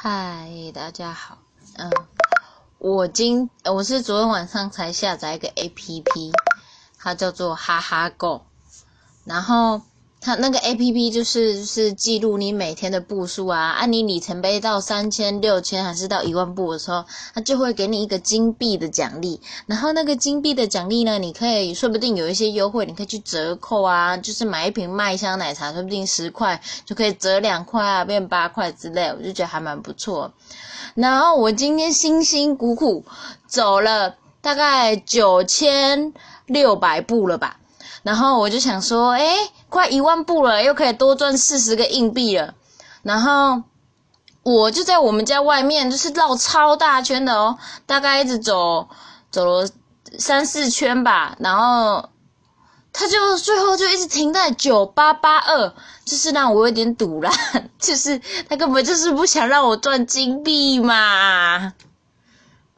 嗨，大家好。嗯，我今我是昨天晚上才下载一个 A P P，它叫做哈哈狗。然后它那个 A P P 就是是记录你每天的步数啊，按你里程碑到三千、六千还是到一万步的时候，它就会给你一个金币的奖励。然后那个金币的奖励呢，你可以说不定有一些优惠，你可以去折扣啊，就是买一瓶麦香奶茶，说不定十块就可以折两块啊，变八块之类，我就觉得还蛮不错。然后我今天辛辛苦苦走了大概九千六百步了吧，然后我就想说，哎，快一万步了，又可以多赚四十个硬币了。然后我就在我们家外面，就是绕超大圈的哦，大概一直走走了三四圈吧，然后。他就最后就一直停在九八八二，就是让我有点堵了，就是他根本就是不想让我赚金币嘛。